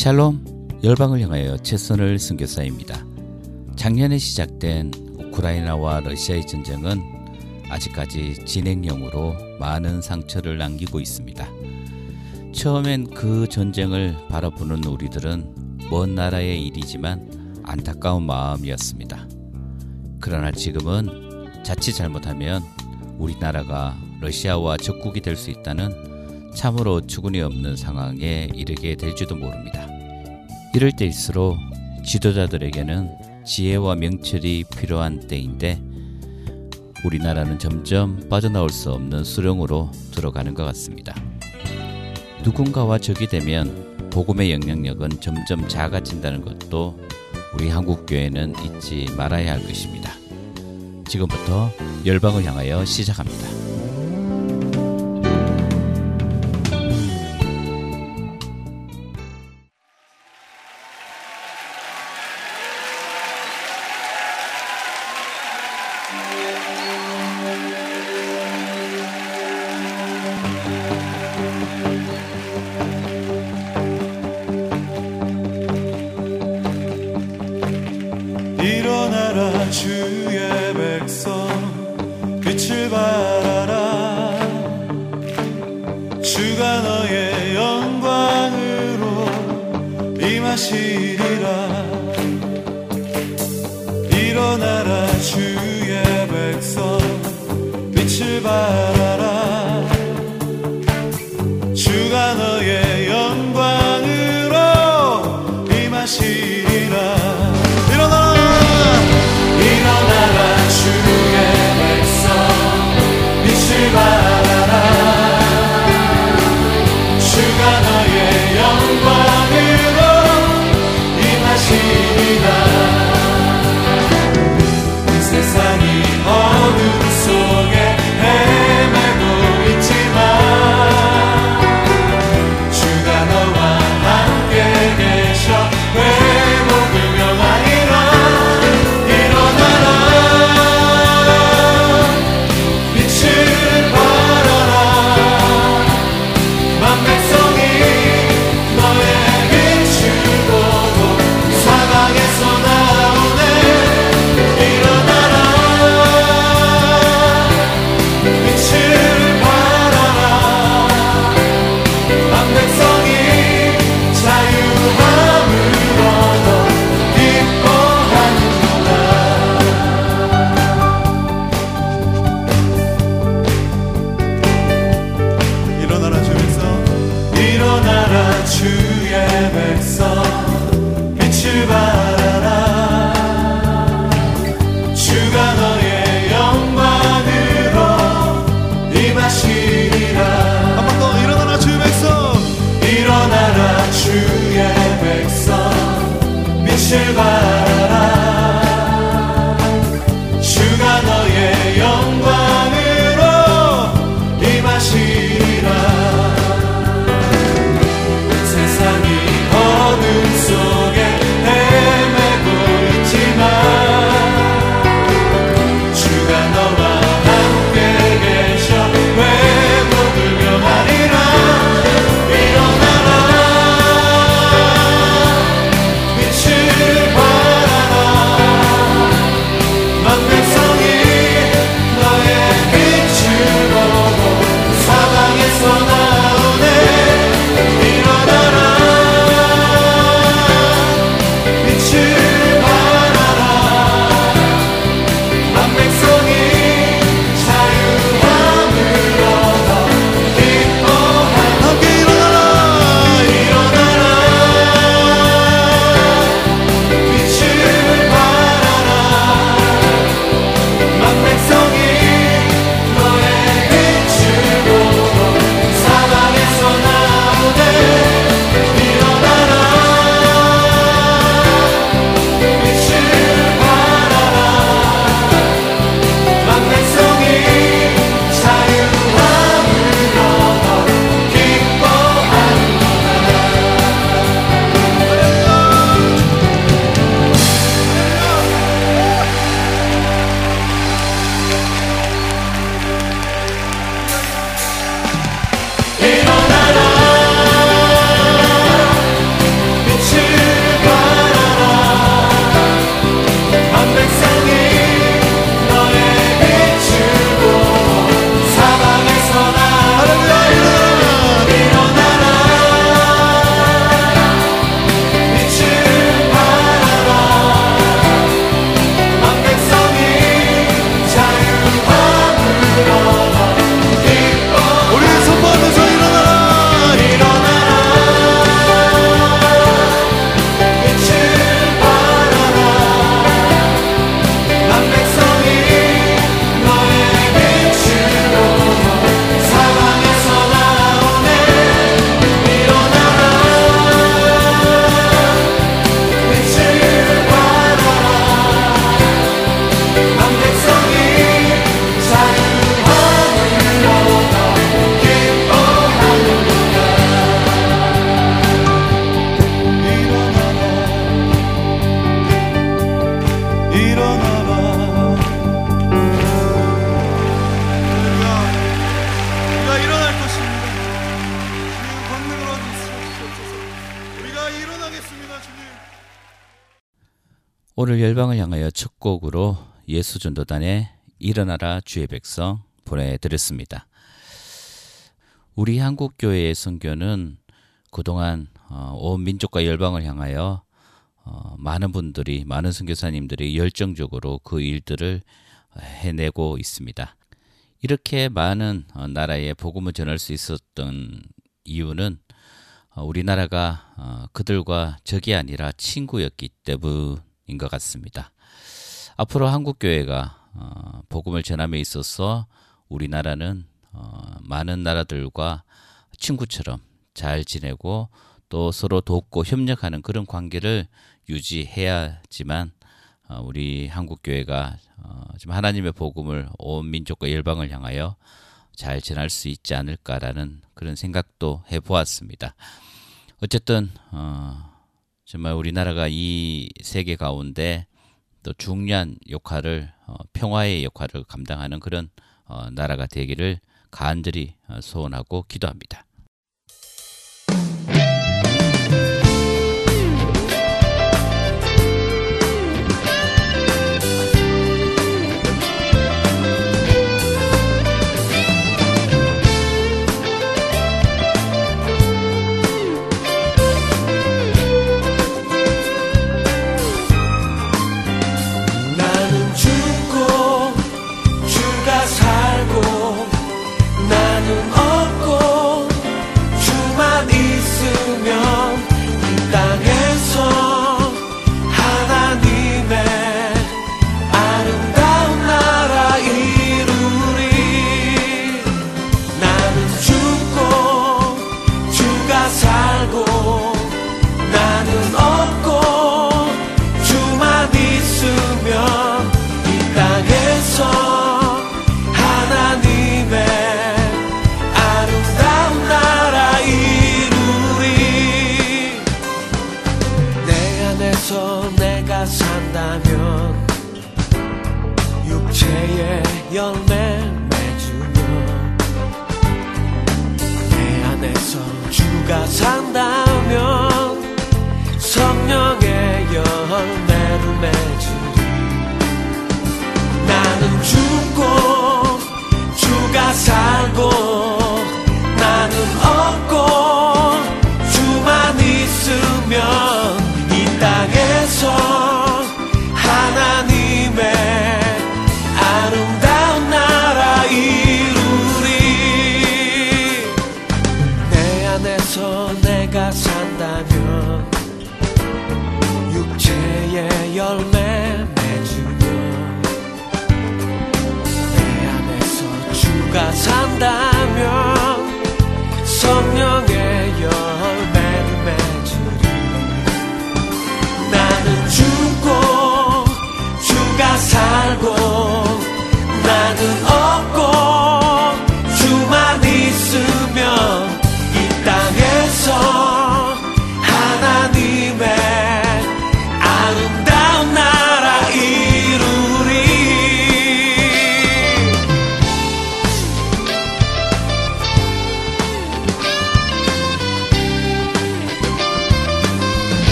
샬롬 열방을 향하여 최선을 선교사입니다. 작년에 시작된 우크라이나와 러시아의 전쟁은 아직까지 진행형으로 많은 상처를 남기고 있습니다. 처음엔 그 전쟁을 바라보는 우리들은 먼 나라의 일이지만 안타까운 마음이었습니다. 그러나 지금은 자칫 잘못하면 우리나라가 러시아와 적국이 될 수 있다는 참으로 주군이 없는 상황에 이르게 될지도 모릅니다. 이럴 때일수록 지도자들에게는 지혜와 명철이 필요한 때인데 우리나라는 점점 빠져나올 수 없는 수령으로 들어가는 것 같습니다. 누군가와 적이 되면 복음의 영향력은 점점 작아진다는 것도 우리 한국 교회는 잊지 말아야 할 것입니다. 지금부터 열방을 향하여 시작합니다. 열방을 향하여 첫 곡으로 예수 전도단의 일어나라 주의 백성 보내드렸습니다. 우리 한국 교회의 선교는 그동안 어, 온 민족과 열방을 향하여 어, 많은 분들이 많은 선교사님들이 열정적으로 그 일들을 해내고 있습니다. 이렇게 많은 어, 나라에 복음을 전할 수 있었던 이유는 우리나라가 그들과 적이 아니라 친구였기 때문 인 것 같습니다. 앞으로 한국교회가 복음을 전함에 있어서 우리나라는 많은 나라들과 친구처럼 잘 지내고 또 서로 돕고 협력하는 그런 관계를 유지해야지만 어, 우리 한국 교회가 어, 지금 하나님의 복음을 온 민족과 열방을 향하여 잘 전할 수 있지 않을까라는 그런 생각도 해보았습니다. 어쨌든 어, 정말 우리나라가 이 세계 가운데 또 중요한 역할을 평화의 역할을 감당하는 그런 나라가 되기를 간절히 소원하고 기도합니다.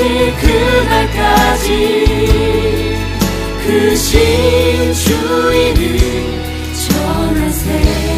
다시 그날까지 그 신주인을 전하세요.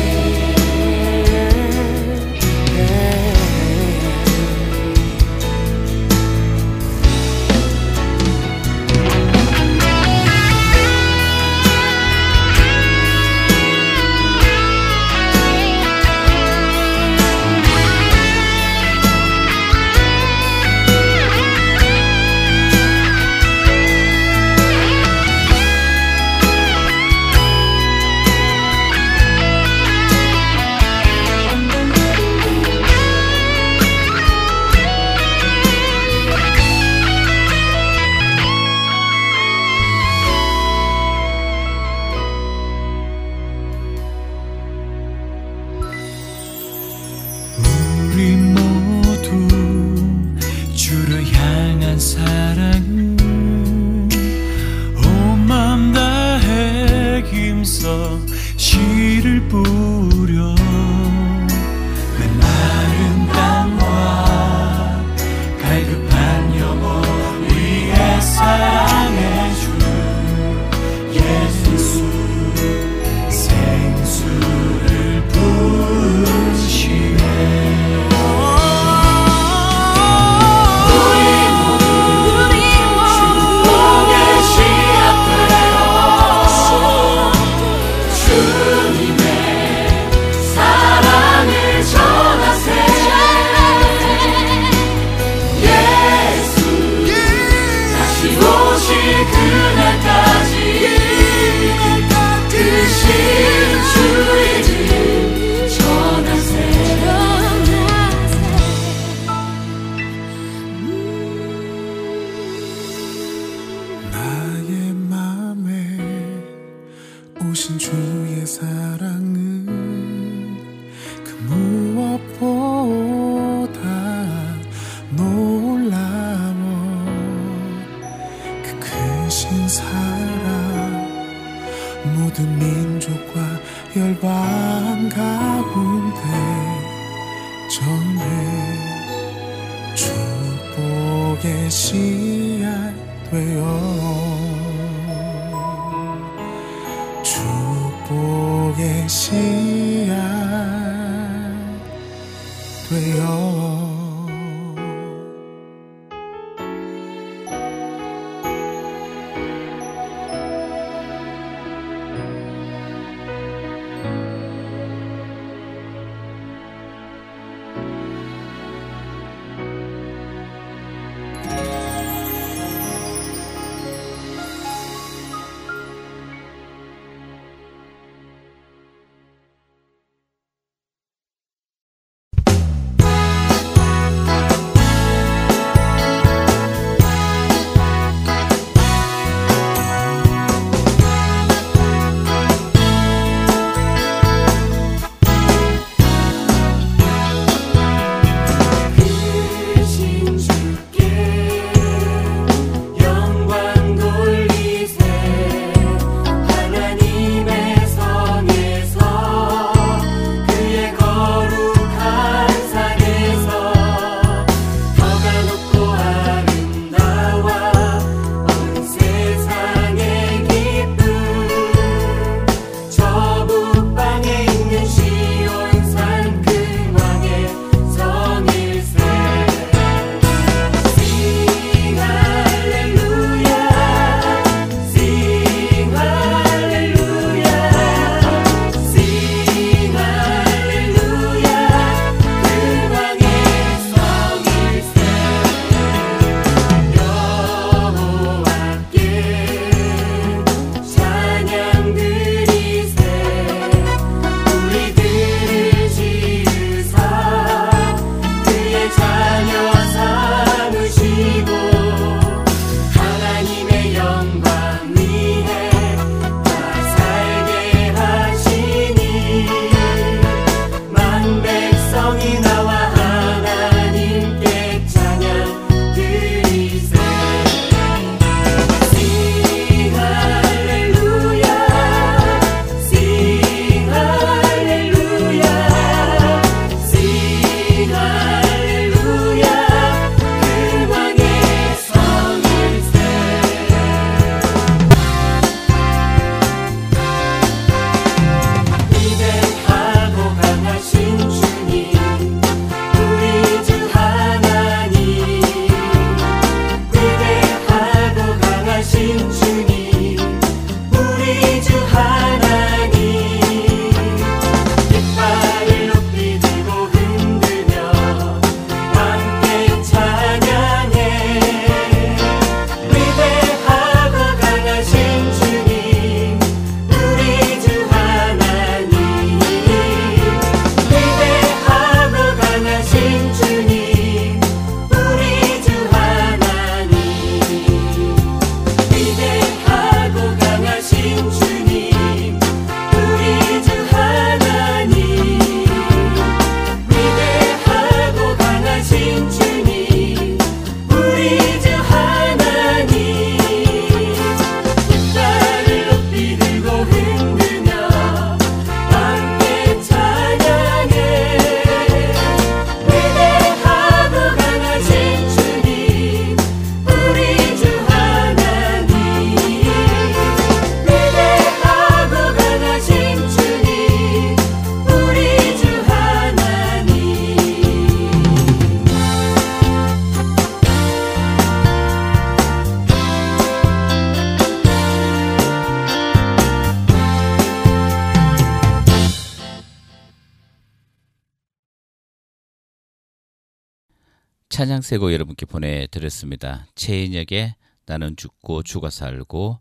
찬양세고 여러분께 보내드렸습니다. 최인혁의 나는 죽고 죽어 살고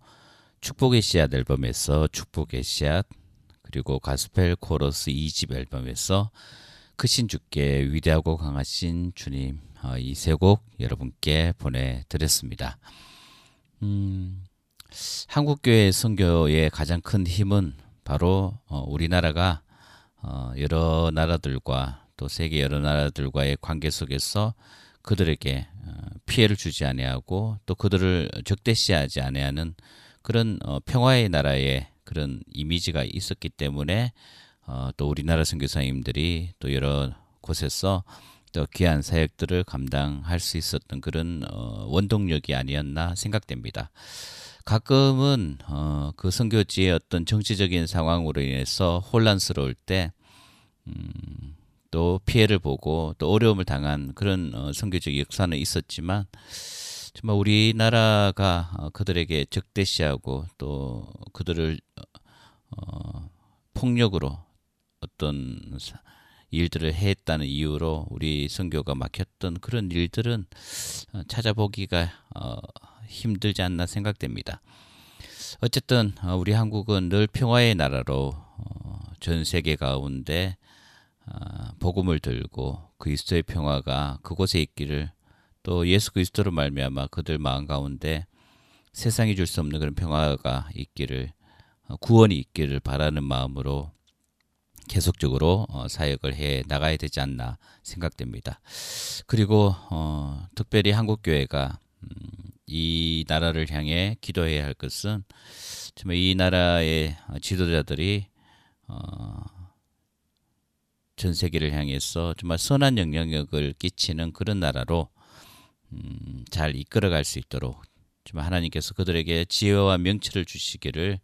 축복의 씨앗 앨범에서 축복의 씨앗 그리고 가스펠 코러스 2집 앨범에서 크신 주께 위대하고 강하신 주님 어, 이세 곡 여러분께 보내드렸습니다. 음, 한국교회 선교의 가장 큰 힘은 바로 어, 우리나라가 어, 여러 나라들과 또 세계 여러 나라들과의 관계 속에서 그들에게 피해를 주지 아니하고 또 그들을 적대시하지 아니하는 그런 평화의 나라의 그런 이미지가 있었기 때문에 또 우리나라 선교사님들이 또 여러 곳에서 또 귀한 사역들을 감당할 수 있었던 그런 어, 원동력이 아니었나 생각됩니다. 가끔은 어, 그 선교지의 어떤 정치적인 상황으로 인해서 혼란스러울 때, 음, 또 피해를 보고 또 어려움을 당한 그런 어, 선교적 역사는 있었지만, 정말 우리나라가 어, 그들에게 적대시하고 또 그들을 어, 폭력으로 어떤 일들을 했다는 이유로 우리 선교가 막혔던 그런 일들은 어, 찾아보기가 어, 힘들지 않나 생각됩니다. 어쨌든 어, 우리 한국은 늘 평화의 나라로 전 세계 가운데 복음을 들고 그리스도의 평화가 그곳에 있기를 또 예수 그리스도로 말미암아 그들 마음 가운데 세상이 줄 수 없는 그런 평화가 있기를 구원이 있기를 바라는 마음으로 계속적으로 어, 사역을 해 나가야 되지 않나 생각됩니다. 그리고 어, 특별히 한국 교회가 음, 이 나라를 향해 기도해야 할 것은 정말 이 나라의 지도자들이 어, 전 세계를 향해서 정말 선한 영향력을 끼치는 그런 나라로 음, 잘 이끌어갈 수 있도록 정말 하나님께서 그들에게 지혜와 명철을 주시기를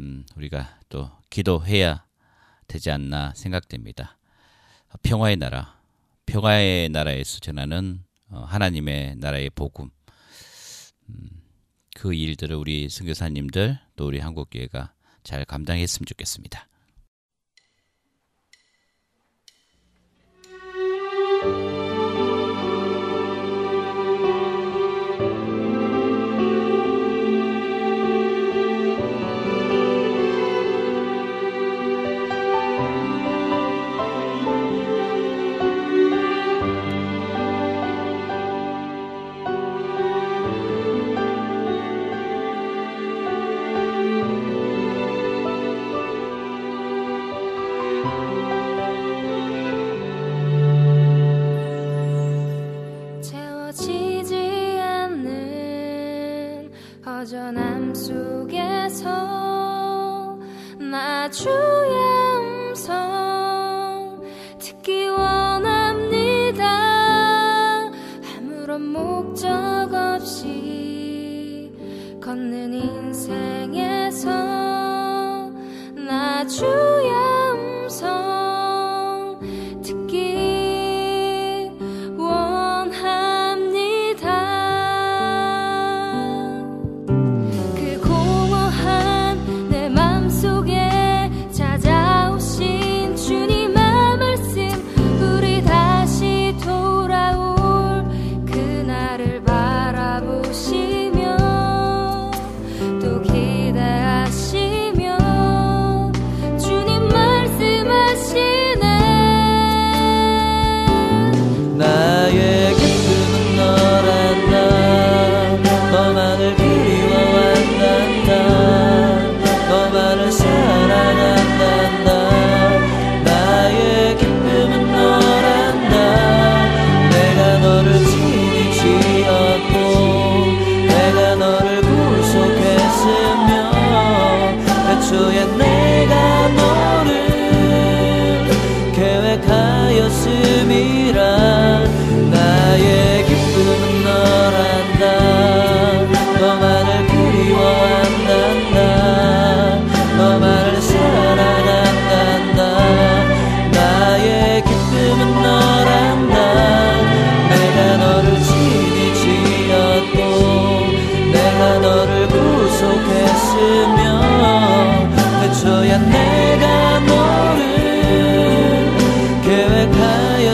음, 우리가 또 기도해야 되지 않나 생각됩니다. 평화의 나라, 평화의 나라에서 전하는 어, 하나님의 나라의 복음, 음, 그 일들을 우리 선교사님들 또 우리 한국 교회가 잘 감당했으면 좋겠습니다.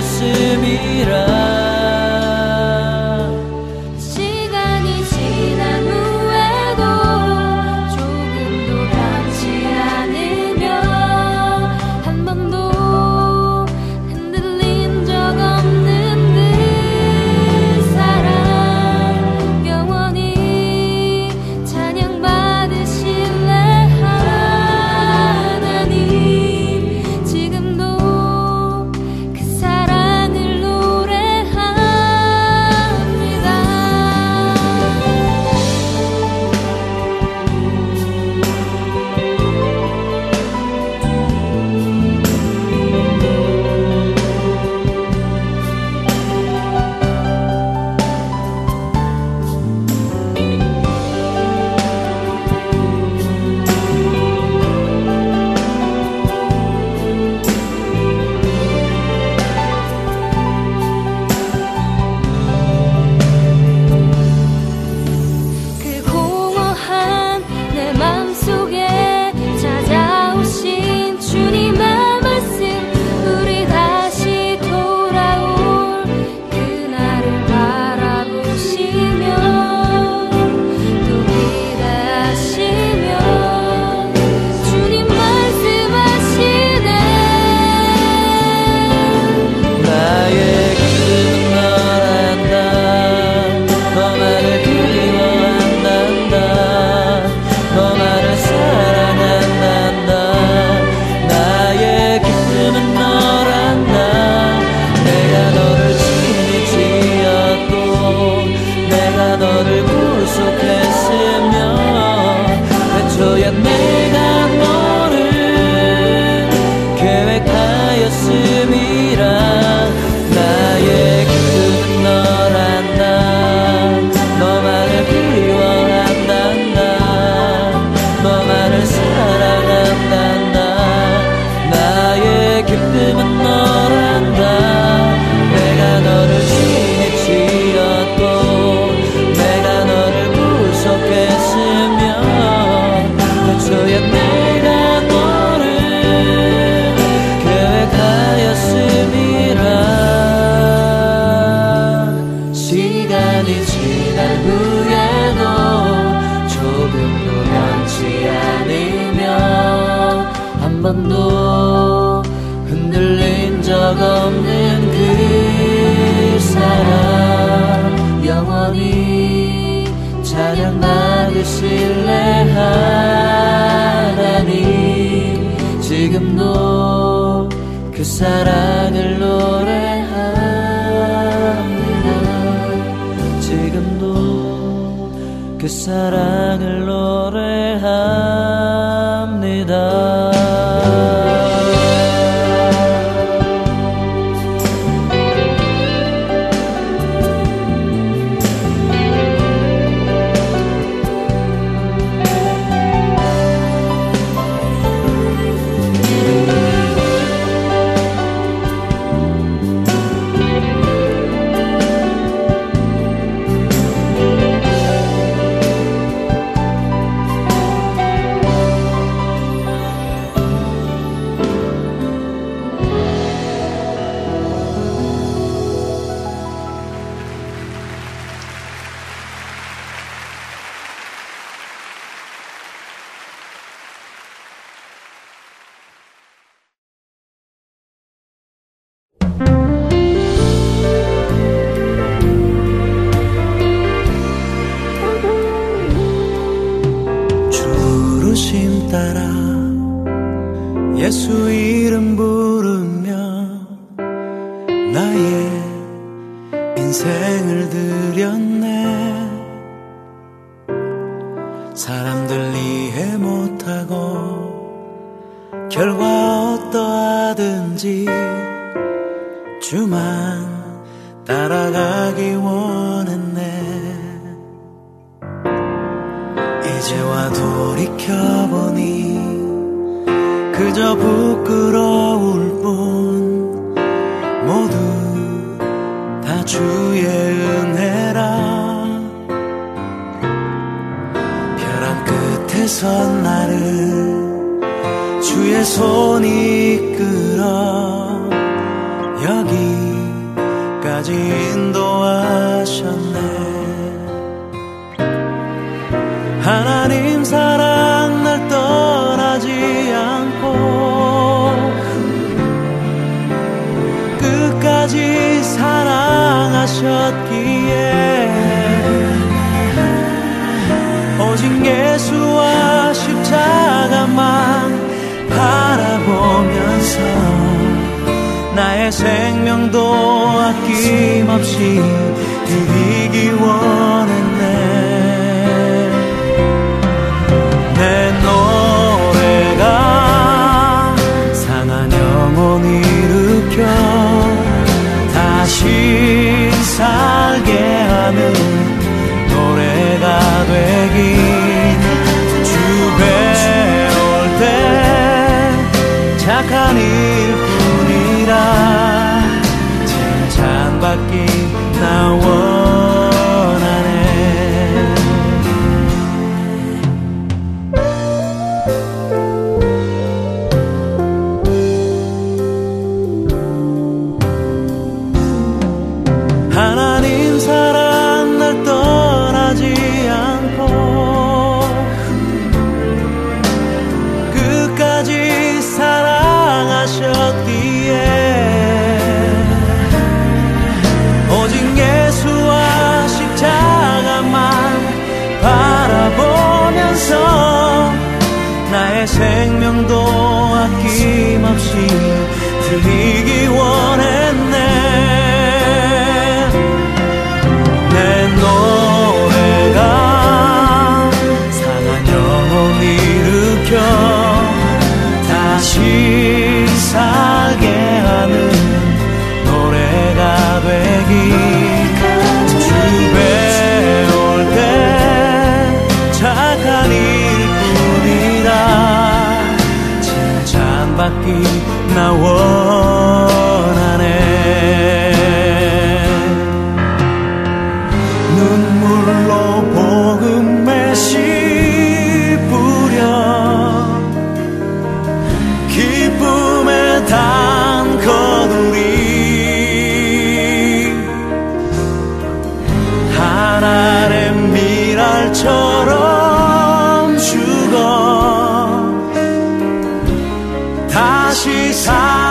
계획하였음이라 사랑을 노래합니다. 지금도 그 사랑을 노래합니다 살게 다시 살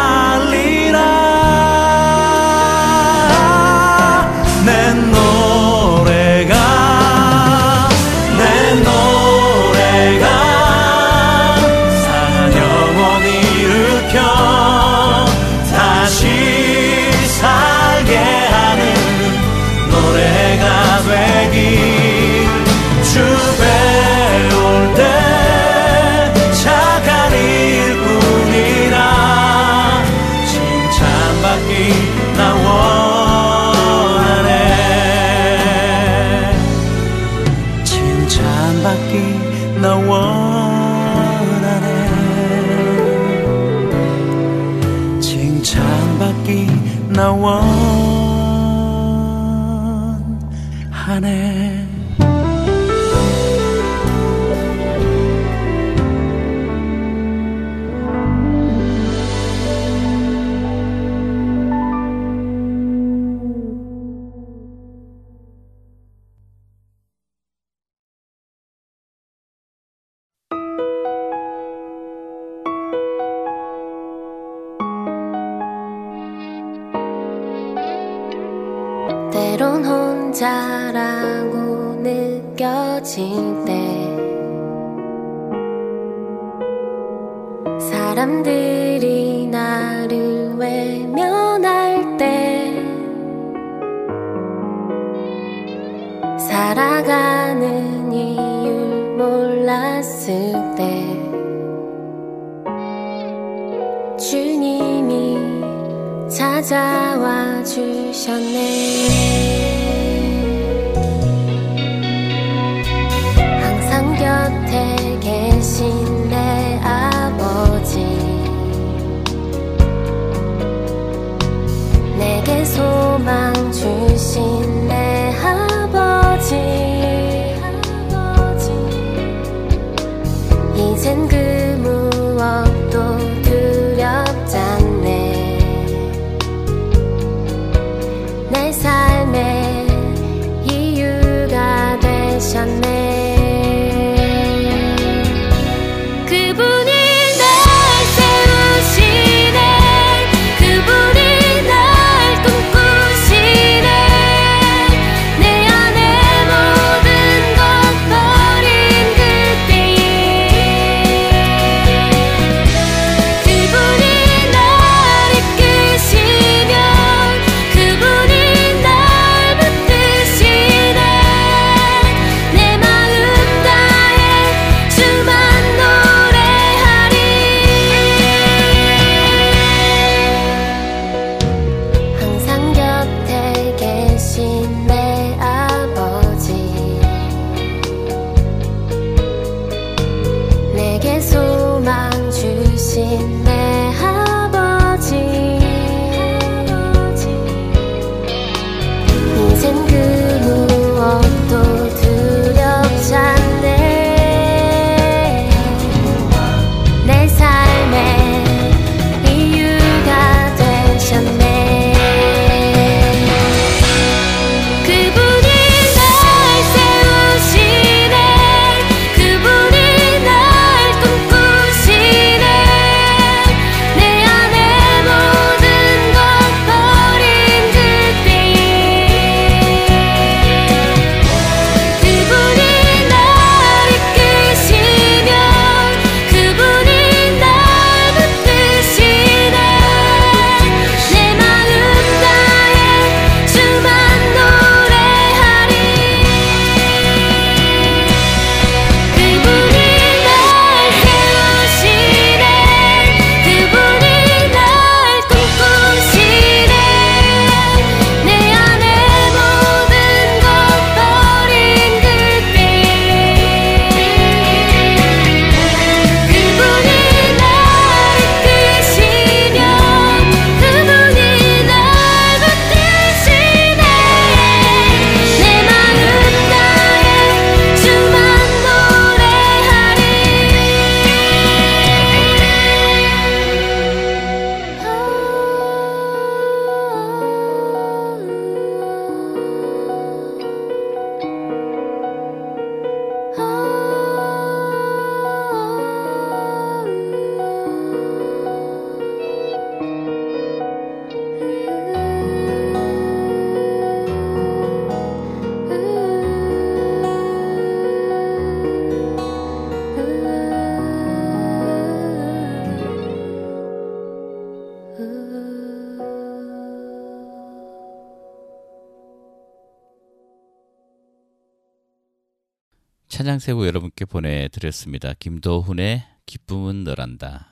세고 여러분께 보내드렸습니다. 김도훈의 기쁨은 너란다.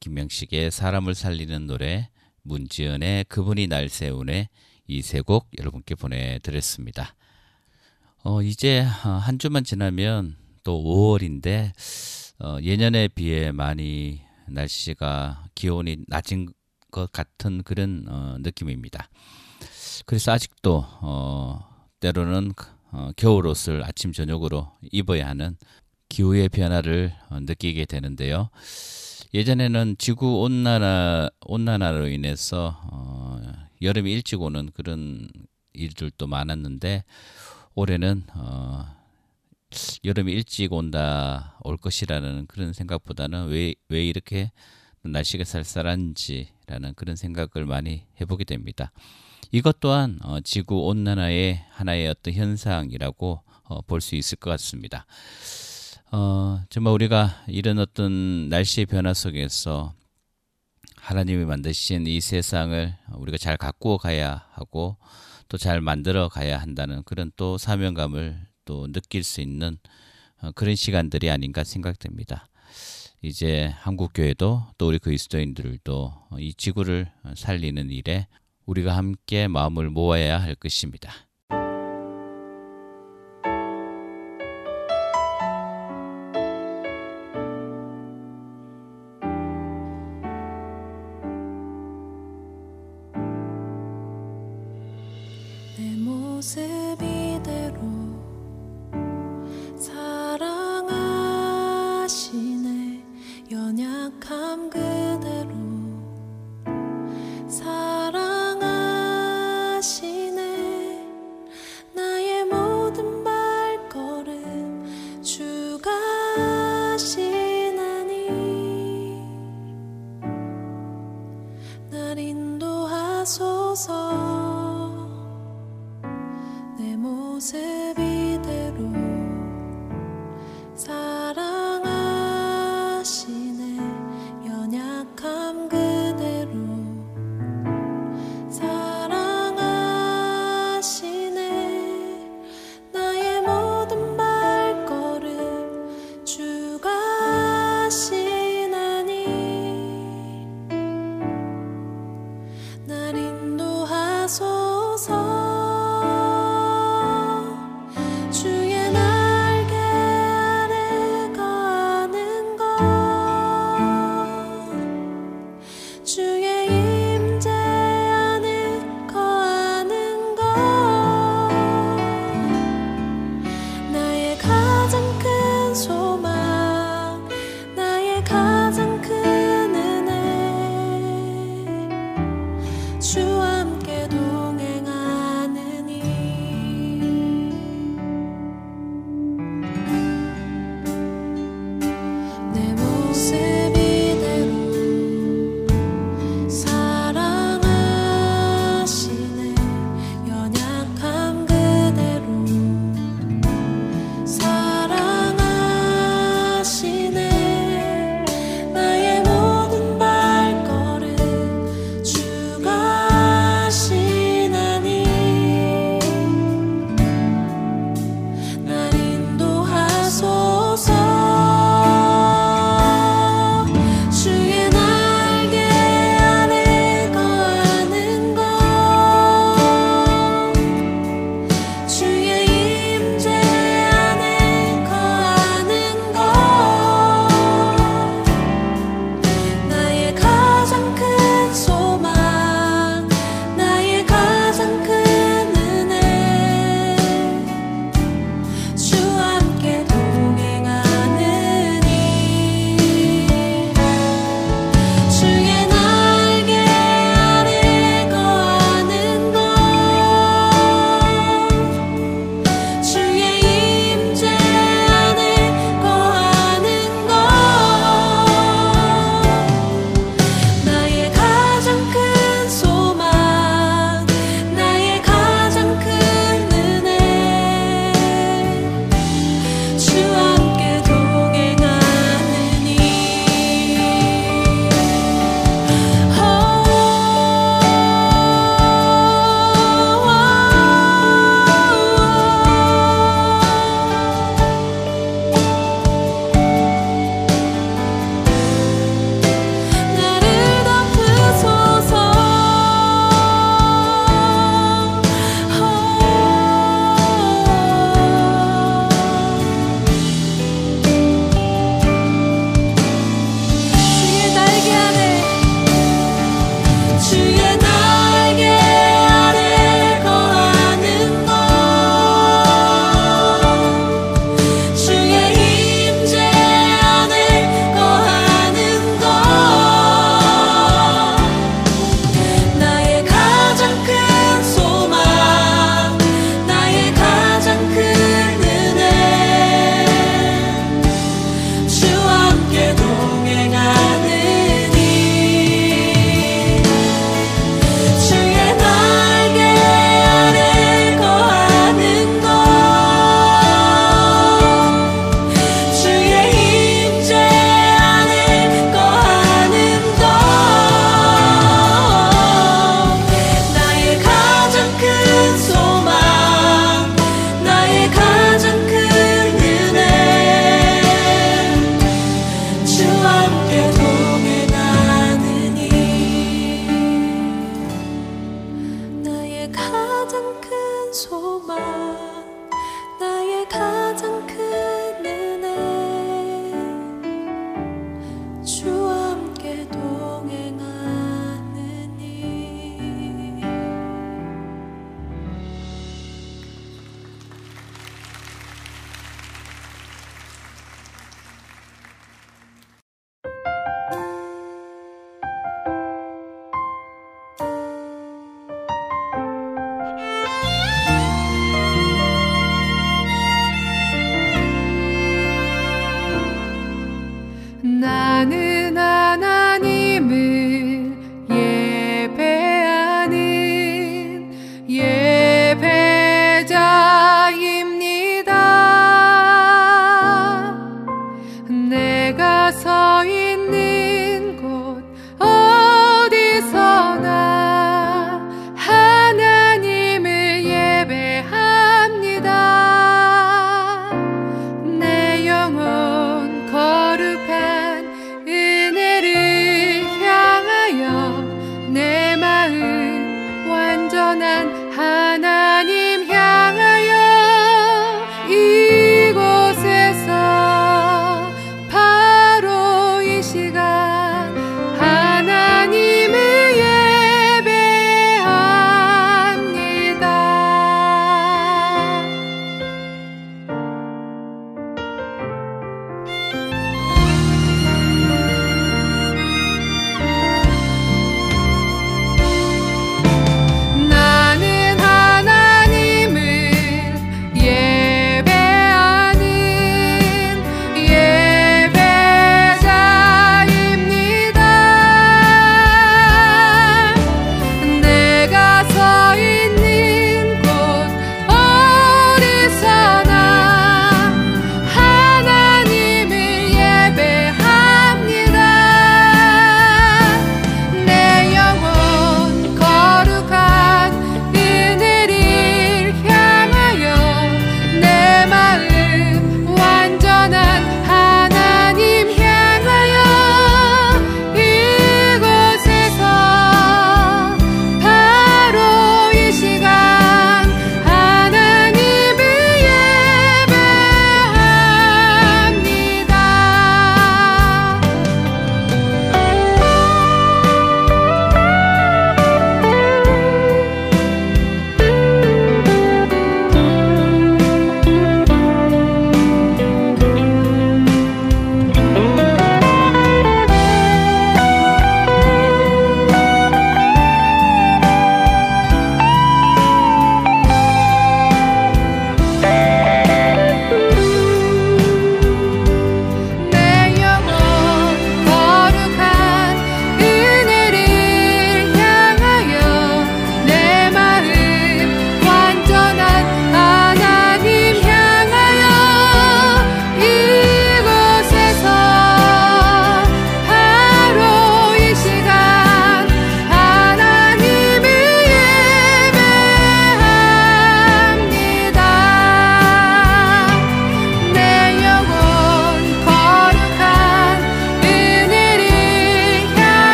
김명식의 사람을 살리는 노래, 문지연의 그분이 날 세우네 이세 곡 여러분께 보내드렸습니다. 어, 이제 한 주만 지나면 또 5월인데 어, 예년에 비해 많이 날씨가 기온이 낮은 것 같은 그런 어, 느낌입니다. 그래서 아직도 어, 때로는 어, 겨울 옷을 아침 저녁으로 입어야 하는 기후의 변화를 어, 느끼게 되는데요. 예전에는 지구 온난화 온난화로 인해서 어, 여름이 일찍 오는 그런 일들도 많았는데 올해는 어, 여름이 일찍 온다 올 것이라는 그런 생각보다는 왜 왜 이렇게 날씨가 쌀쌀한지라는 그런 생각을 많이 해보게 됩니다. 이것 또한 어, 지구 온난화의 하나의 어떤 현상이라고 어, 볼 수 있을 것 같습니다. 어, 정말 우리가 이런 어떤 날씨의 변화 속에서 하나님이 만드신 이 세상을 우리가 잘 가꾸어 가야 하고 또 잘 만들어 가야 한다는 그런 또 사명감을 또 느낄 수 있는 어, 그런 시간들이 아닌가 생각됩니다. 이제 한국 교회도 또 우리 그리스도인들도 이 지구를 살리는 일에 우리가 함께 마음을 모아야 할 것입니다.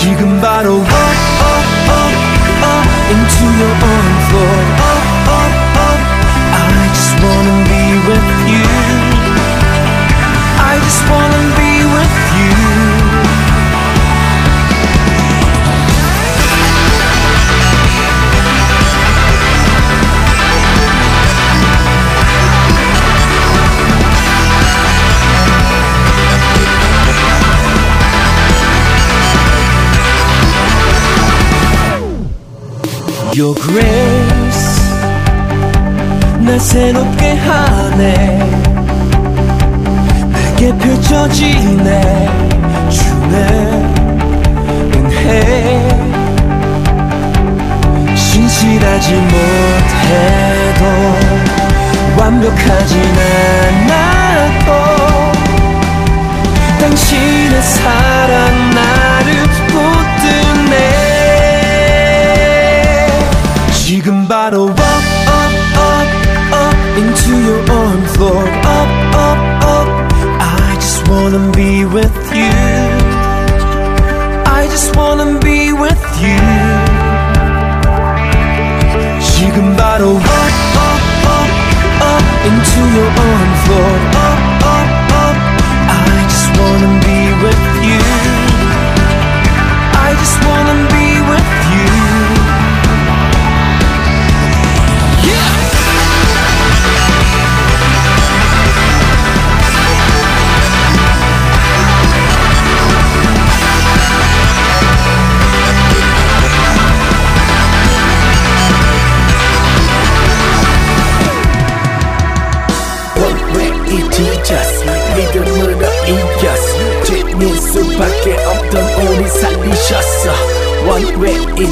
지금 바로 up, up, up, up into your arms, Lord. Up, up, up. I just wanna be with you. I just wanna Your grace 날 새롭게 하네. 내게 펼쳐지네. 주네 은혜. 신실하지 못해도 완벽하진 않아도 당신의 사랑 wanna be with you. I just wanna be with you. She can bottle up, up, up, up into your own floor. Up, up, up. I just wanna be with you. I just wanna be. 죄는 수밖에 없던 우리 살리셨어.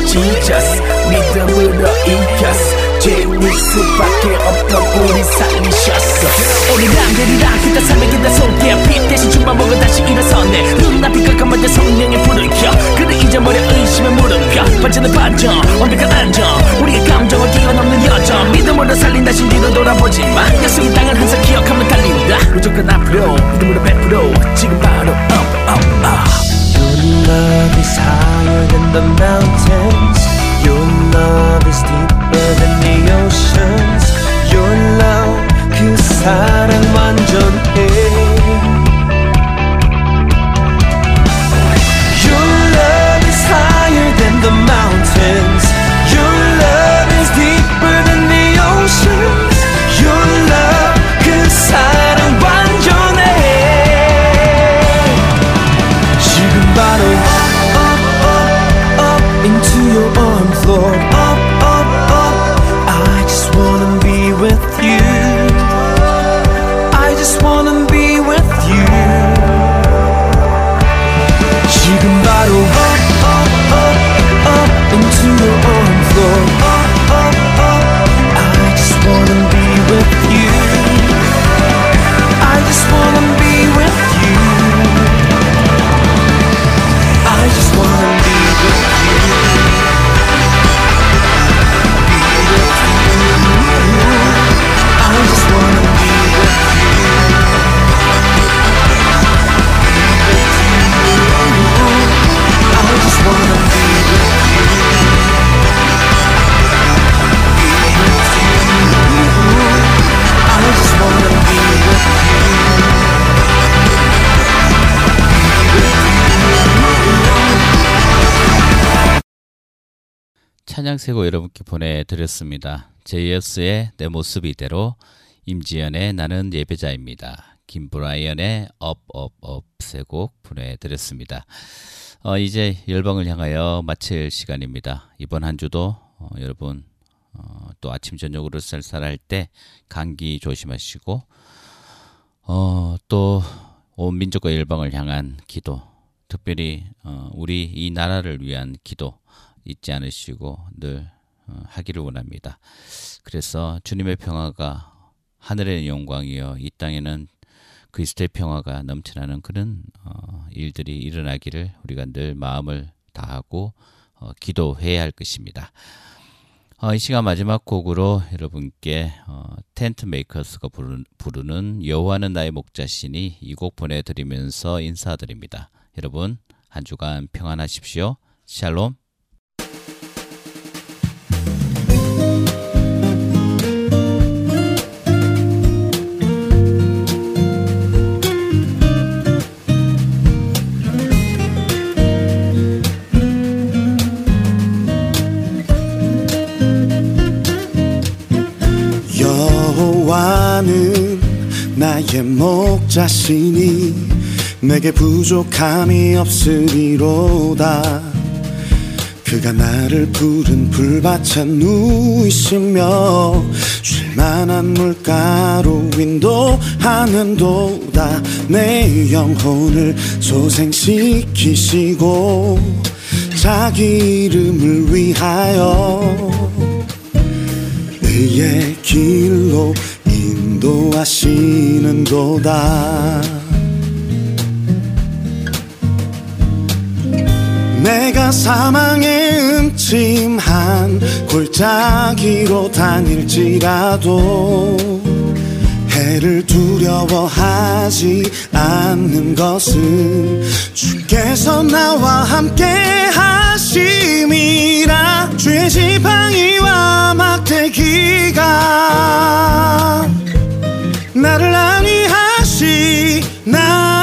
Jesus. 믿음으로 이겼어. 죄는 수밖에 없던 우리 살리셨어. 남들이랑 그딴 삶의 그딴 속에 빛 대신 죽만 먹어 다시 일어섰네. 눈앞이 깜깜할 때 성령의 불을 켜 그를 잊어버려 의심의 무릎 펴 반전은 반전 완벽한 안정. 우리의 감정을 뛰어넘는 여정. 믿음으로 살린다 신뒤로 돌아보지 마 약속의 땅을 항상 기억하며 달린다. 무조건 앞으로 믿음으로 베풀어. 지금 바로 up up up Your love is higher than the mountains. Your love is deeper than the oceans. Your love, 그 사랑 완전해. 찬양세고 여러분께 보내드렸습니다. 제이어스의 내 모습 이대로, 임지연의 나는 예배자입니다. 김브라이언의 업업업 세곡 보내드렸습니다. 어, 이제 열방을 향하여 마칠 시간입니다. 이번 한 주도 어, 여러분 어, 또 아침 저녁으로 쌀쌀할 때 감기 조심하시고 어, 또온 민족과 열방을 향한 기도, 특별히 어, 우리 이 나라를 위한 기도 잊지 않으시고 늘 어, 하기를 원합니다. 그래서 주님의 평화가 하늘의 영광이여 이 땅에는 그리스도의 평화가 넘쳐나는 그런 어, 일들이 일어나기를 우리가 늘 마음을 다하고 어, 기도해야 할 것입니다. 어, 이 시간 마지막 곡으로 여러분께 어, 텐트 메이커스가 부르는 여호와는 나의 목자시니 이 곡 보내드리면서 인사드립니다. 여러분 한 주간 평안하십시오. 샬롬. 나의 목자시니 내게 부족함이 없으리로다. 그가 나를 푸른 풀밭에 누이시며 쉴만한 물가로 인도하는 도다. 내 영혼을 소생시키시고 자기 이름을 위하여 의의 길로 인도하시 는 도다. 내가 사망의 음침한 골짜기로 다닐지라도 해를 두려워하지 않는 것은 주께서 나와 함께 하심이라. 주의 지팡이와 막대기가 나를 안위하시 나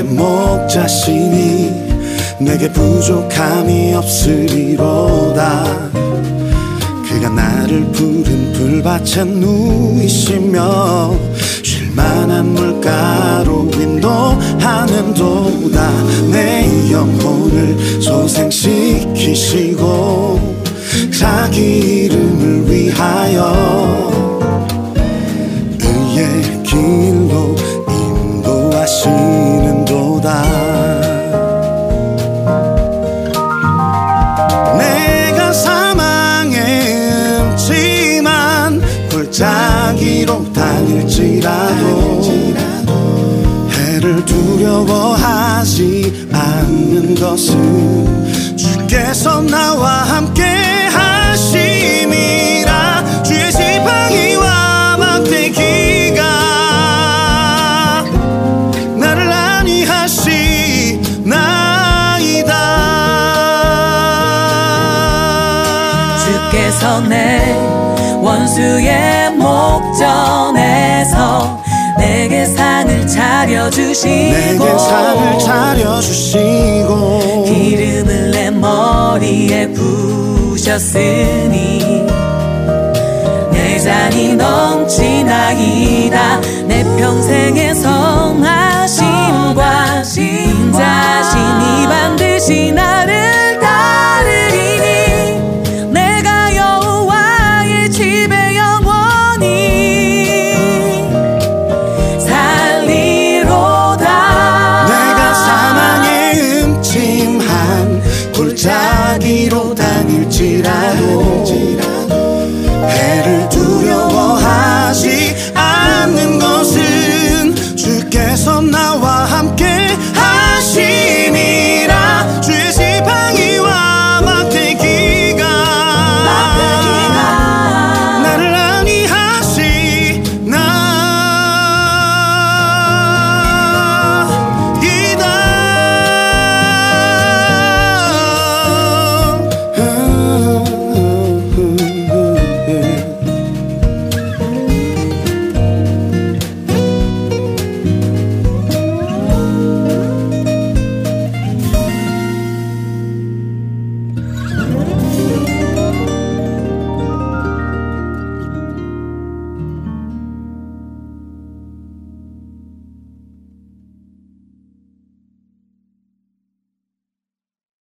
나의 목자시니 내게 부족함이 없으리로다. 그가 나를 푸른 풀밭에 누이시며 쉴만한 물가로 인도하는 도다. 내 영혼을 소생시키시고 자기 이름을 위하여 골짜기로 다닐지라도 해를 두려워하지 않는 것은 주께서 나와 함께 하심이라. 주의 지팡이와 막대기가 나를 안위하시나이다. 주께서 내 원수의 목전에서 내게 상을 차려주시고 내게 상을 차려주시고 기름을 내 머리에 부으셨으니 내 잔이 넘치나이다. 내 평생의 성하심과 인자신이 반드시 나